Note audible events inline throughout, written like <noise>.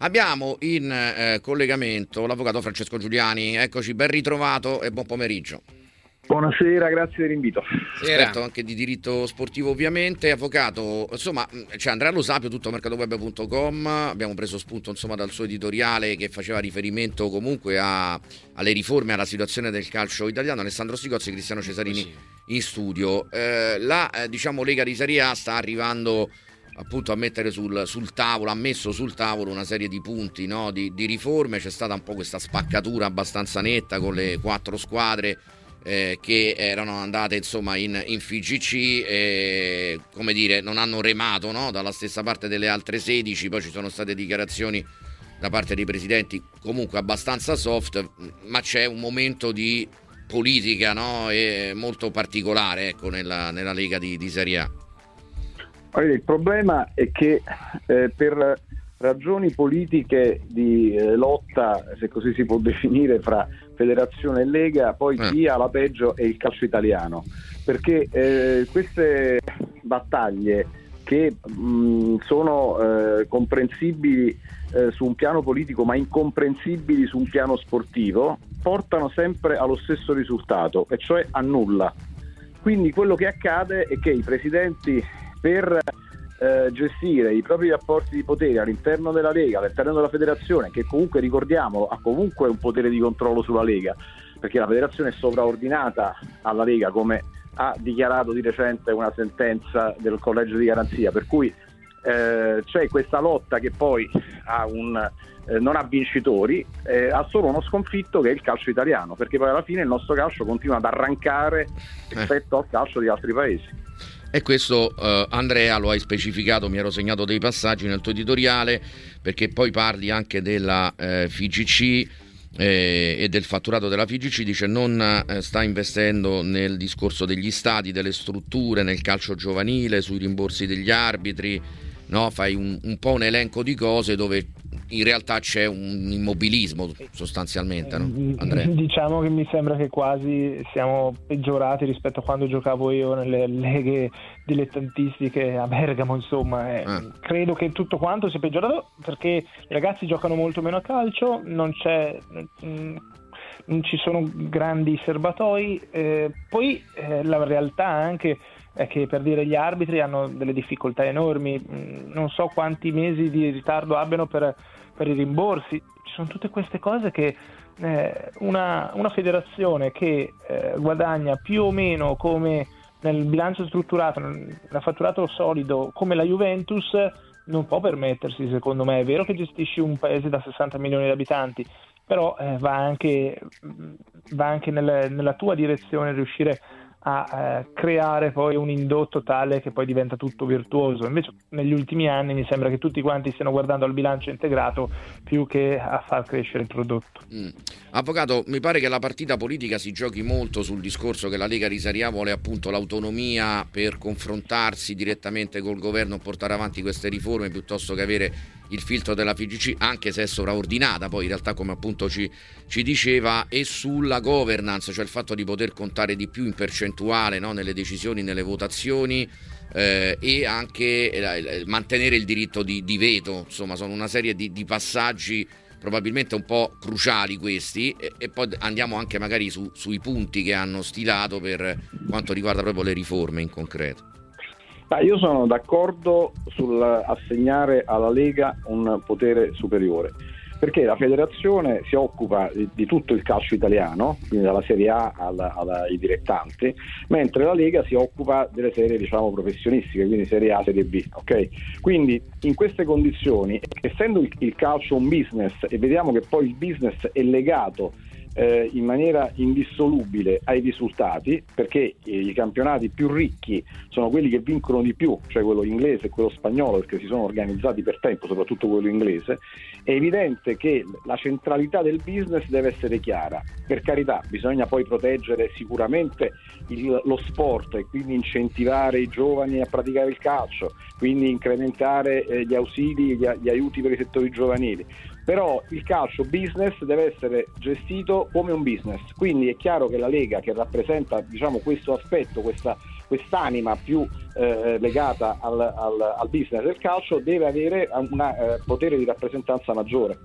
Abbiamo in eh, collegamento l'avvocato Francesco Giuliani. Eccoci, ben ritrovato e buon pomeriggio. Buonasera, grazie dell'invito. Esperto anche di diritto sportivo ovviamente, avvocato, insomma, c'è Andrea Lo Sapio, tutto mercatoweb.com, abbiamo preso spunto insomma, dal suo editoriale che faceva riferimento comunque a, alle riforme, alla situazione del calcio italiano, Alessandro Stigozzi e Cristiano Cesarini sì. in studio. Eh, la eh, diciamo, Lega di Serie A sta arrivando appunto a mettere sul, sul, tavolo, ha messo sul tavolo una serie di punti no? di, di, riforme, c'è stata un po' questa spaccatura abbastanza netta con le quattro squadre eh, che erano andate insomma in, in FIGC e come dire non hanno remato no? dalla stessa parte delle altre 16, poi ci sono state dichiarazioni da parte dei presidenti comunque abbastanza soft, ma c'è un momento di politica no? molto particolare ecco, nella, nella Lega di, di Serie A. Il problema è che eh, per ragioni politiche di eh, lotta, se così si può <laughs> definire, fra federazione e lega, poi eh. chi ha la peggio è il calcio italiano, perché eh, queste battaglie che mh, sono eh, comprensibili eh, su un piano politico ma incomprensibili su un piano sportivo, portano sempre allo stesso risultato, e cioè a nulla. Quindi quello che accade è che i presidenti per eh, gestire i propri rapporti di potere all'interno della Lega, all'interno della federazione, che comunque ricordiamolo ha comunque un potere di controllo sulla Lega, perché la federazione è sovraordinata alla Lega, come ha dichiarato di recente una sentenza del collegio di garanzia, per cui eh, c'è questa lotta che poi ha un, eh, non ha vincitori, eh, ha solo uno sconfitto che è il calcio italiano, perché poi alla fine il nostro calcio continua ad arrancare rispetto al calcio di altri paesi. E questo uh, Andrea lo hai specificato, mi ero segnato dei passaggi nel tuo editoriale, perché poi parli anche della eh, FIGC eh, e del fatturato della FIGC, dice non eh, sta investendo nel discorso degli stati, delle strutture, nel calcio giovanile, sui rimborsi degli arbitri, no? fai un, un po' un elenco di cose dove in realtà c'è un immobilismo sostanzialmente, no? Andrea? Diciamo che mi sembra che quasi siamo peggiorati rispetto a quando giocavo io nelle leghe dilettantistiche a Bergamo, insomma. Eh, ah. Credo che tutto quanto sia peggiorato perché i ragazzi giocano molto meno a calcio, non c'è... Mm, ci sono grandi serbatoi, eh, poi eh, la realtà anche è che per dire gli arbitri hanno delle difficoltà enormi, mm, non so quanti mesi di ritardo abbiano per per i rimborsi, ci sono tutte queste cose che eh, una, una, federazione che eh, guadagna più o meno come nel bilancio strutturato, nel fatturato solido come la Juventus, non può permettersi, secondo me. È vero che gestisci un paese da 60 milioni di abitanti, però eh, va anche, va anche nel, nella tua direzione riuscire a eh, creare poi un indotto tale che poi diventa tutto virtuoso. Invece negli ultimi anni mi sembra che tutti quanti stiano guardando al bilancio integrato più che a far crescere il prodotto. Mm. Avvocato, mi pare che la partita politica si giochi molto sul discorso che la Lega di Saria vuole appunto l'autonomia per confrontarsi direttamente col governo portare avanti queste riforme piuttosto che avere il filtro della FIGC, anche se è sovraordinata, poi in realtà come appunto ci, ci diceva, e sulla governance, cioè il fatto di poter contare di più in percentuale no? nelle decisioni, nelle votazioni. Eh, e anche eh, mantenere il diritto di, di, veto, insomma, sono una serie di, di passaggi probabilmente un po' cruciali questi e, e poi andiamo anche magari su, sui punti che hanno stilato per quanto riguarda proprio le riforme in concreto. Ah, io sono d'accordo sull'assegnare alla Lega un potere superiore perché la federazione si occupa di, di, tutto il calcio italiano, quindi dalla Serie A alla, alla, ai dilettanti, mentre la Lega si occupa delle serie diciamo, professionistiche, quindi Serie A, Serie B. Okay? Quindi in queste condizioni, essendo il, il calcio un business e vediamo che poi il business è legato eh, in maniera indissolubile ai risultati, perché i campionati più ricchi sono quelli che vincono di più, cioè quello inglese e quello spagnolo, perché si sono organizzati per tempo, soprattutto quello inglese, è evidente che la centralità del business deve essere chiara. Per carità, bisogna poi proteggere sicuramente il, lo sport e quindi incentivare i giovani a praticare il calcio, quindi incrementare eh, gli ausili, gli, gli aiuti per i settori giovanili però il calcio business deve essere gestito come un business, quindi è chiaro che la Lega che rappresenta diciamo, questo aspetto, questa quest'anima più eh, legata al, al, al, business del calcio deve avere un eh, potere di rappresentanza maggiore.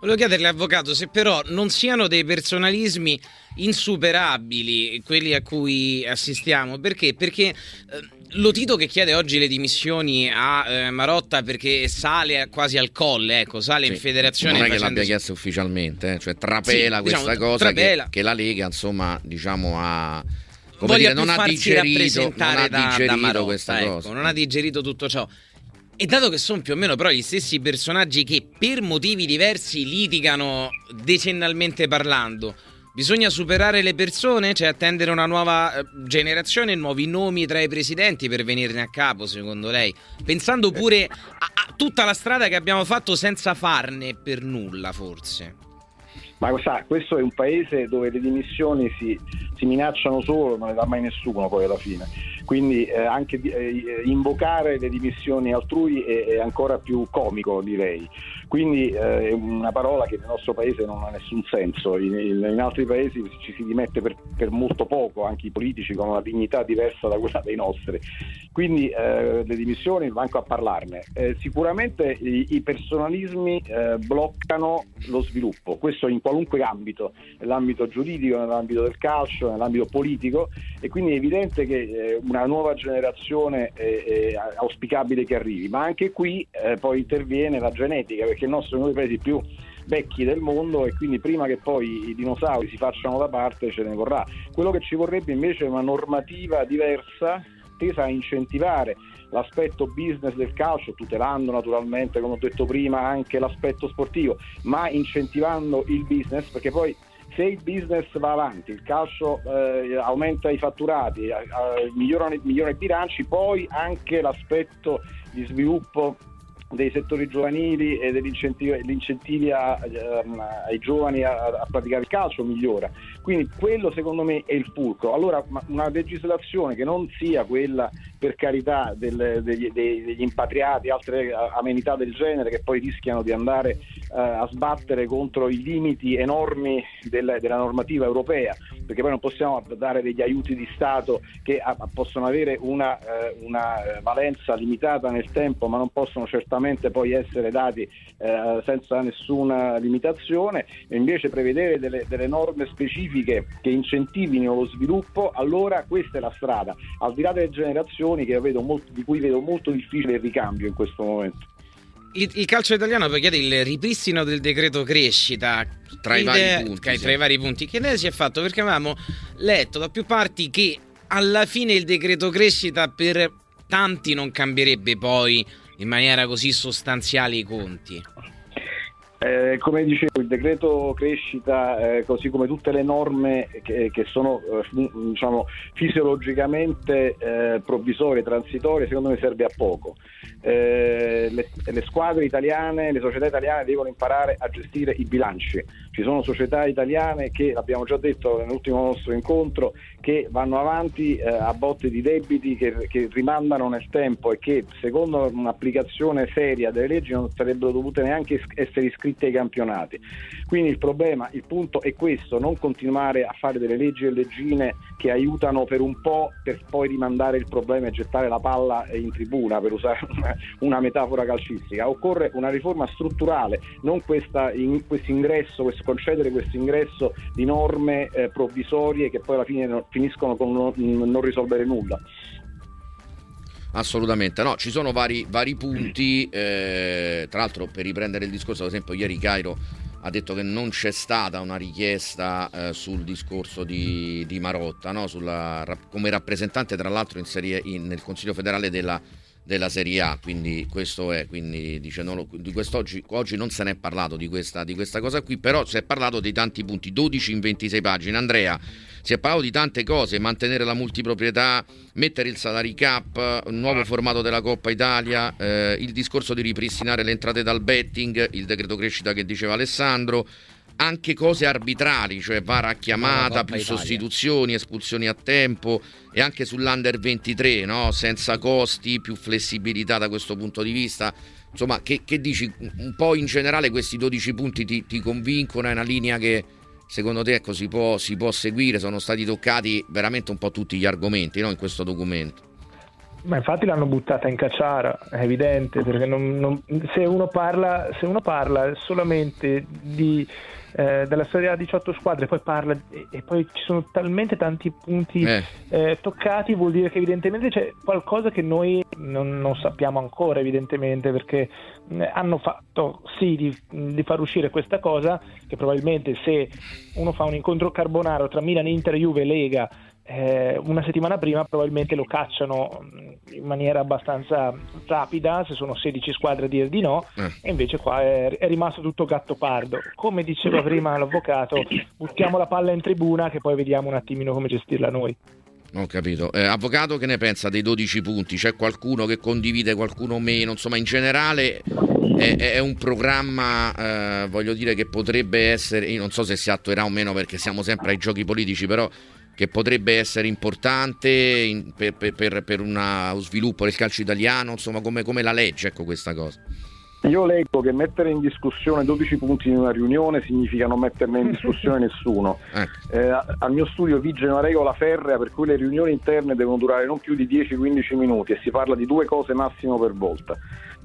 Volevo chiederle, avvocato, se però non siano dei personalismi insuperabili quelli a cui assistiamo. Perché? Perché eh, lo Tito che chiede oggi le dimissioni a eh, Marotta perché sale quasi al colle, ecco, sale sì, in federazione. Non è che l'abbia chiesto ufficialmente, eh, cioè trapela sì, questa diciamo, cosa trapela. Che, che, la Lega, insomma, diciamo ha... Come dire, non ha digerito, non ha digerito da, da Marotta, questa ecco, cosa. Non ha digerito tutto ciò. E dato che sono più o meno però gli stessi personaggi che per motivi diversi litigano decennalmente parlando, bisogna superare le persone, cioè attendere una nuova eh, generazione, nuovi nomi tra i presidenti per venirne a capo, secondo lei? Pensando pure a, a tutta la strada che abbiamo fatto senza farne per nulla, forse. Ma sa, questo è un paese dove le dimissioni si, si minacciano solo, non le dà mai nessuno poi alla fine quindi eh, anche eh, invocare le dimissioni altrui è, è, ancora più comico direi. Quindi eh, è una parola che nel nostro paese non ha nessun senso, in, in altri paesi ci si dimette per, per, molto poco, anche i politici con una dignità diversa da quella dei nostri. Quindi eh, le dimissioni, manco a parlarne. Eh, sicuramente i, i personalismi eh, bloccano lo sviluppo, questo in qualunque ambito, nell'ambito giuridico, nell'ambito del calcio, nell'ambito politico e quindi è evidente che eh, una nuova generazione è, è auspicabile che arrivi, ma anche qui eh, poi interviene la genetica perché il nostro è uno dei paesi più vecchi del mondo e quindi prima che poi i dinosauri si facciano da parte ce ne vorrà. Quello che ci vorrebbe invece è una normativa diversa tesa a incentivare l'aspetto business del calcio, tutelando naturalmente, come ho detto prima, anche l'aspetto sportivo, ma incentivando il business perché poi se il business va avanti, il calcio eh, aumenta i fatturati, eh, migliorano, migliorano i bilanci, poi anche l'aspetto di sviluppo dei settori giovanili e degli incentivi, um, ai giovani a, a, praticare il calcio migliora. Quindi quello secondo me è il fulcro. Allora una legislazione che non sia quella per carità del, degli, degli, impatriati, altre amenità del genere che poi rischiano di andare uh, a sbattere contro i limiti enormi del, della normativa europea, perché poi non possiamo dare degli aiuti di Stato che a, possono avere una, uh, una valenza limitata nel tempo, ma non possono certamente poi essere dati eh, senza nessuna limitazione. E invece prevedere delle, delle, norme specifiche che incentivino lo sviluppo, allora questa è la strada, al di là delle generazioni molto, di cui vedo molto difficile il ricambio in questo momento. Il, il calcio italiano poi chiede il ripristino del decreto crescita tra i, vari punti, sì. tra i vari punti. Che idea si è fatto? Perché avevamo letto da più parti che alla fine il decreto crescita per tanti non cambierebbe poi in maniera così sostanziale i conti? Eh, come dicevo, il decreto crescita, eh, così come tutte le norme che, che sono eh, diciamo, fisiologicamente eh, provvisorie, transitorie, secondo me serve a poco. Eh, le, le, squadre italiane, le società italiane devono imparare a gestire i bilanci. Ci sono società italiane che, l'abbiamo già detto nell'ultimo nostro incontro, che vanno avanti eh, a botte di debiti che, che, rimandano nel tempo e che secondo un'applicazione seria delle leggi non sarebbero dovute neanche essere iscritte ai campionati. Quindi il problema, il punto è questo, non continuare a fare delle leggi e leggine che aiutano per un po' per poi rimandare il problema e gettare la palla in tribuna, per usare <laughs> una metafora calcistica. Occorre una riforma strutturale, non questo ingresso, concedere questo ingresso di norme eh, provvisorie che poi alla fine finiscono con non, non risolvere nulla. Assolutamente, no, ci sono vari, vari punti, eh, tra l'altro per riprendere il discorso, ad esempio ieri Cairo ha detto che non c'è stata una richiesta eh, sul discorso di, di Marotta, no? Sulla, come rappresentante tra l'altro in serie, in, nel Consiglio federale della della Serie A, quindi questo è, quindi dice, no, di quest'oggi oggi non se ne è parlato di questa, di questa cosa qui, però si è parlato di tanti punti, 12 in 26 pagine. Andrea, si è parlato di tante cose, mantenere la multiproprietà, mettere il salary cap, un nuovo formato della Coppa Italia, eh, il discorso di ripristinare le entrate dal betting, il decreto crescita che diceva Alessandro, anche cose arbitrali, cioè vara chiamata, più Italia. sostituzioni, espulsioni a tempo e anche sull'under 23, no? senza costi, più flessibilità da questo punto di vista. Insomma, che, che dici? Un po' in generale questi 12 punti ti, ti convincono? È una linea che, secondo te ecco, si, può, si può seguire, sono stati toccati veramente un po' tutti gli argomenti no? in questo documento. Ma infatti l'hanno buttata in cacciara, è evidente, perché non, non, se, uno parla, se, uno parla, solamente di, eh, della storia a 18 squadre poi parla, e, e, poi ci sono talmente tanti punti eh. Eh, toccati, vuol dire che evidentemente c'è qualcosa che noi non, non sappiamo ancora, evidentemente, perché eh, hanno fatto sì di, di, far uscire questa cosa, che probabilmente se uno fa un incontro carbonaro tra Milan, Inter, Juve, Lega, eh, una settimana prima probabilmente lo cacciano mm, in maniera abbastanza rapida, se sono 16 squadre a dire di no, eh. e invece qua è, è, rimasto tutto gatto pardo. Come diceva prima l'avvocato, buttiamo la palla in tribuna che poi vediamo un attimino come gestirla noi. Ho capito. Eh, avvocato, che ne pensa dei 12 punti? C'è qualcuno che condivide, qualcuno meno? Insomma, in generale è, è un programma, eh, voglio dire, che potrebbe essere, io non so se si attuerà o meno perché siamo sempre ai giochi politici, però che potrebbe essere importante in, per, per, per uno sviluppo del calcio italiano, insomma come, come la legge, ecco questa cosa. Io leggo che mettere in discussione 12 punti in una riunione significa non metterne in discussione <laughs> nessuno. Ecco. Eh, al mio studio vige una regola ferrea per cui le riunioni interne devono durare non più di 10-15 minuti e si parla di due cose massimo per volta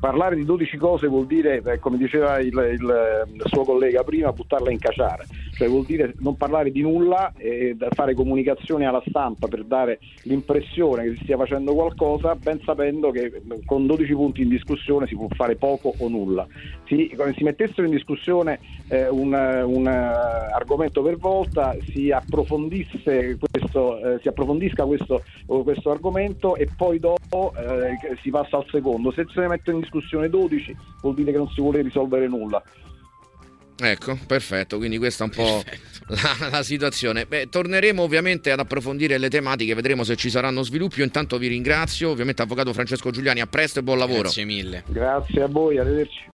parlare di 12 cose vuol dire, eh, come diceva il, il, il, suo collega prima, buttarla in caciare, cioè vuol dire non parlare di nulla e fare comunicazioni alla stampa per dare l'impressione che si stia facendo qualcosa, ben sapendo che con 12 punti in discussione si può fare poco o nulla. Si, si mettessero in discussione eh, un, un uh, argomento per volta, si, questo, eh, si approfondisca questo, questo, argomento e poi dopo eh, si passa al secondo. Se se ne mette in discussione discussione 12 vuol dire che non si vuole risolvere nulla. Ecco, perfetto, quindi questa è un po' la, la, situazione. Beh, torneremo ovviamente ad approfondire le tematiche, vedremo se ci saranno sviluppi. Io intanto vi ringrazio, ovviamente Avvocato Francesco Giuliani, a presto e buon lavoro. Grazie mille. Grazie a voi, arrivederci.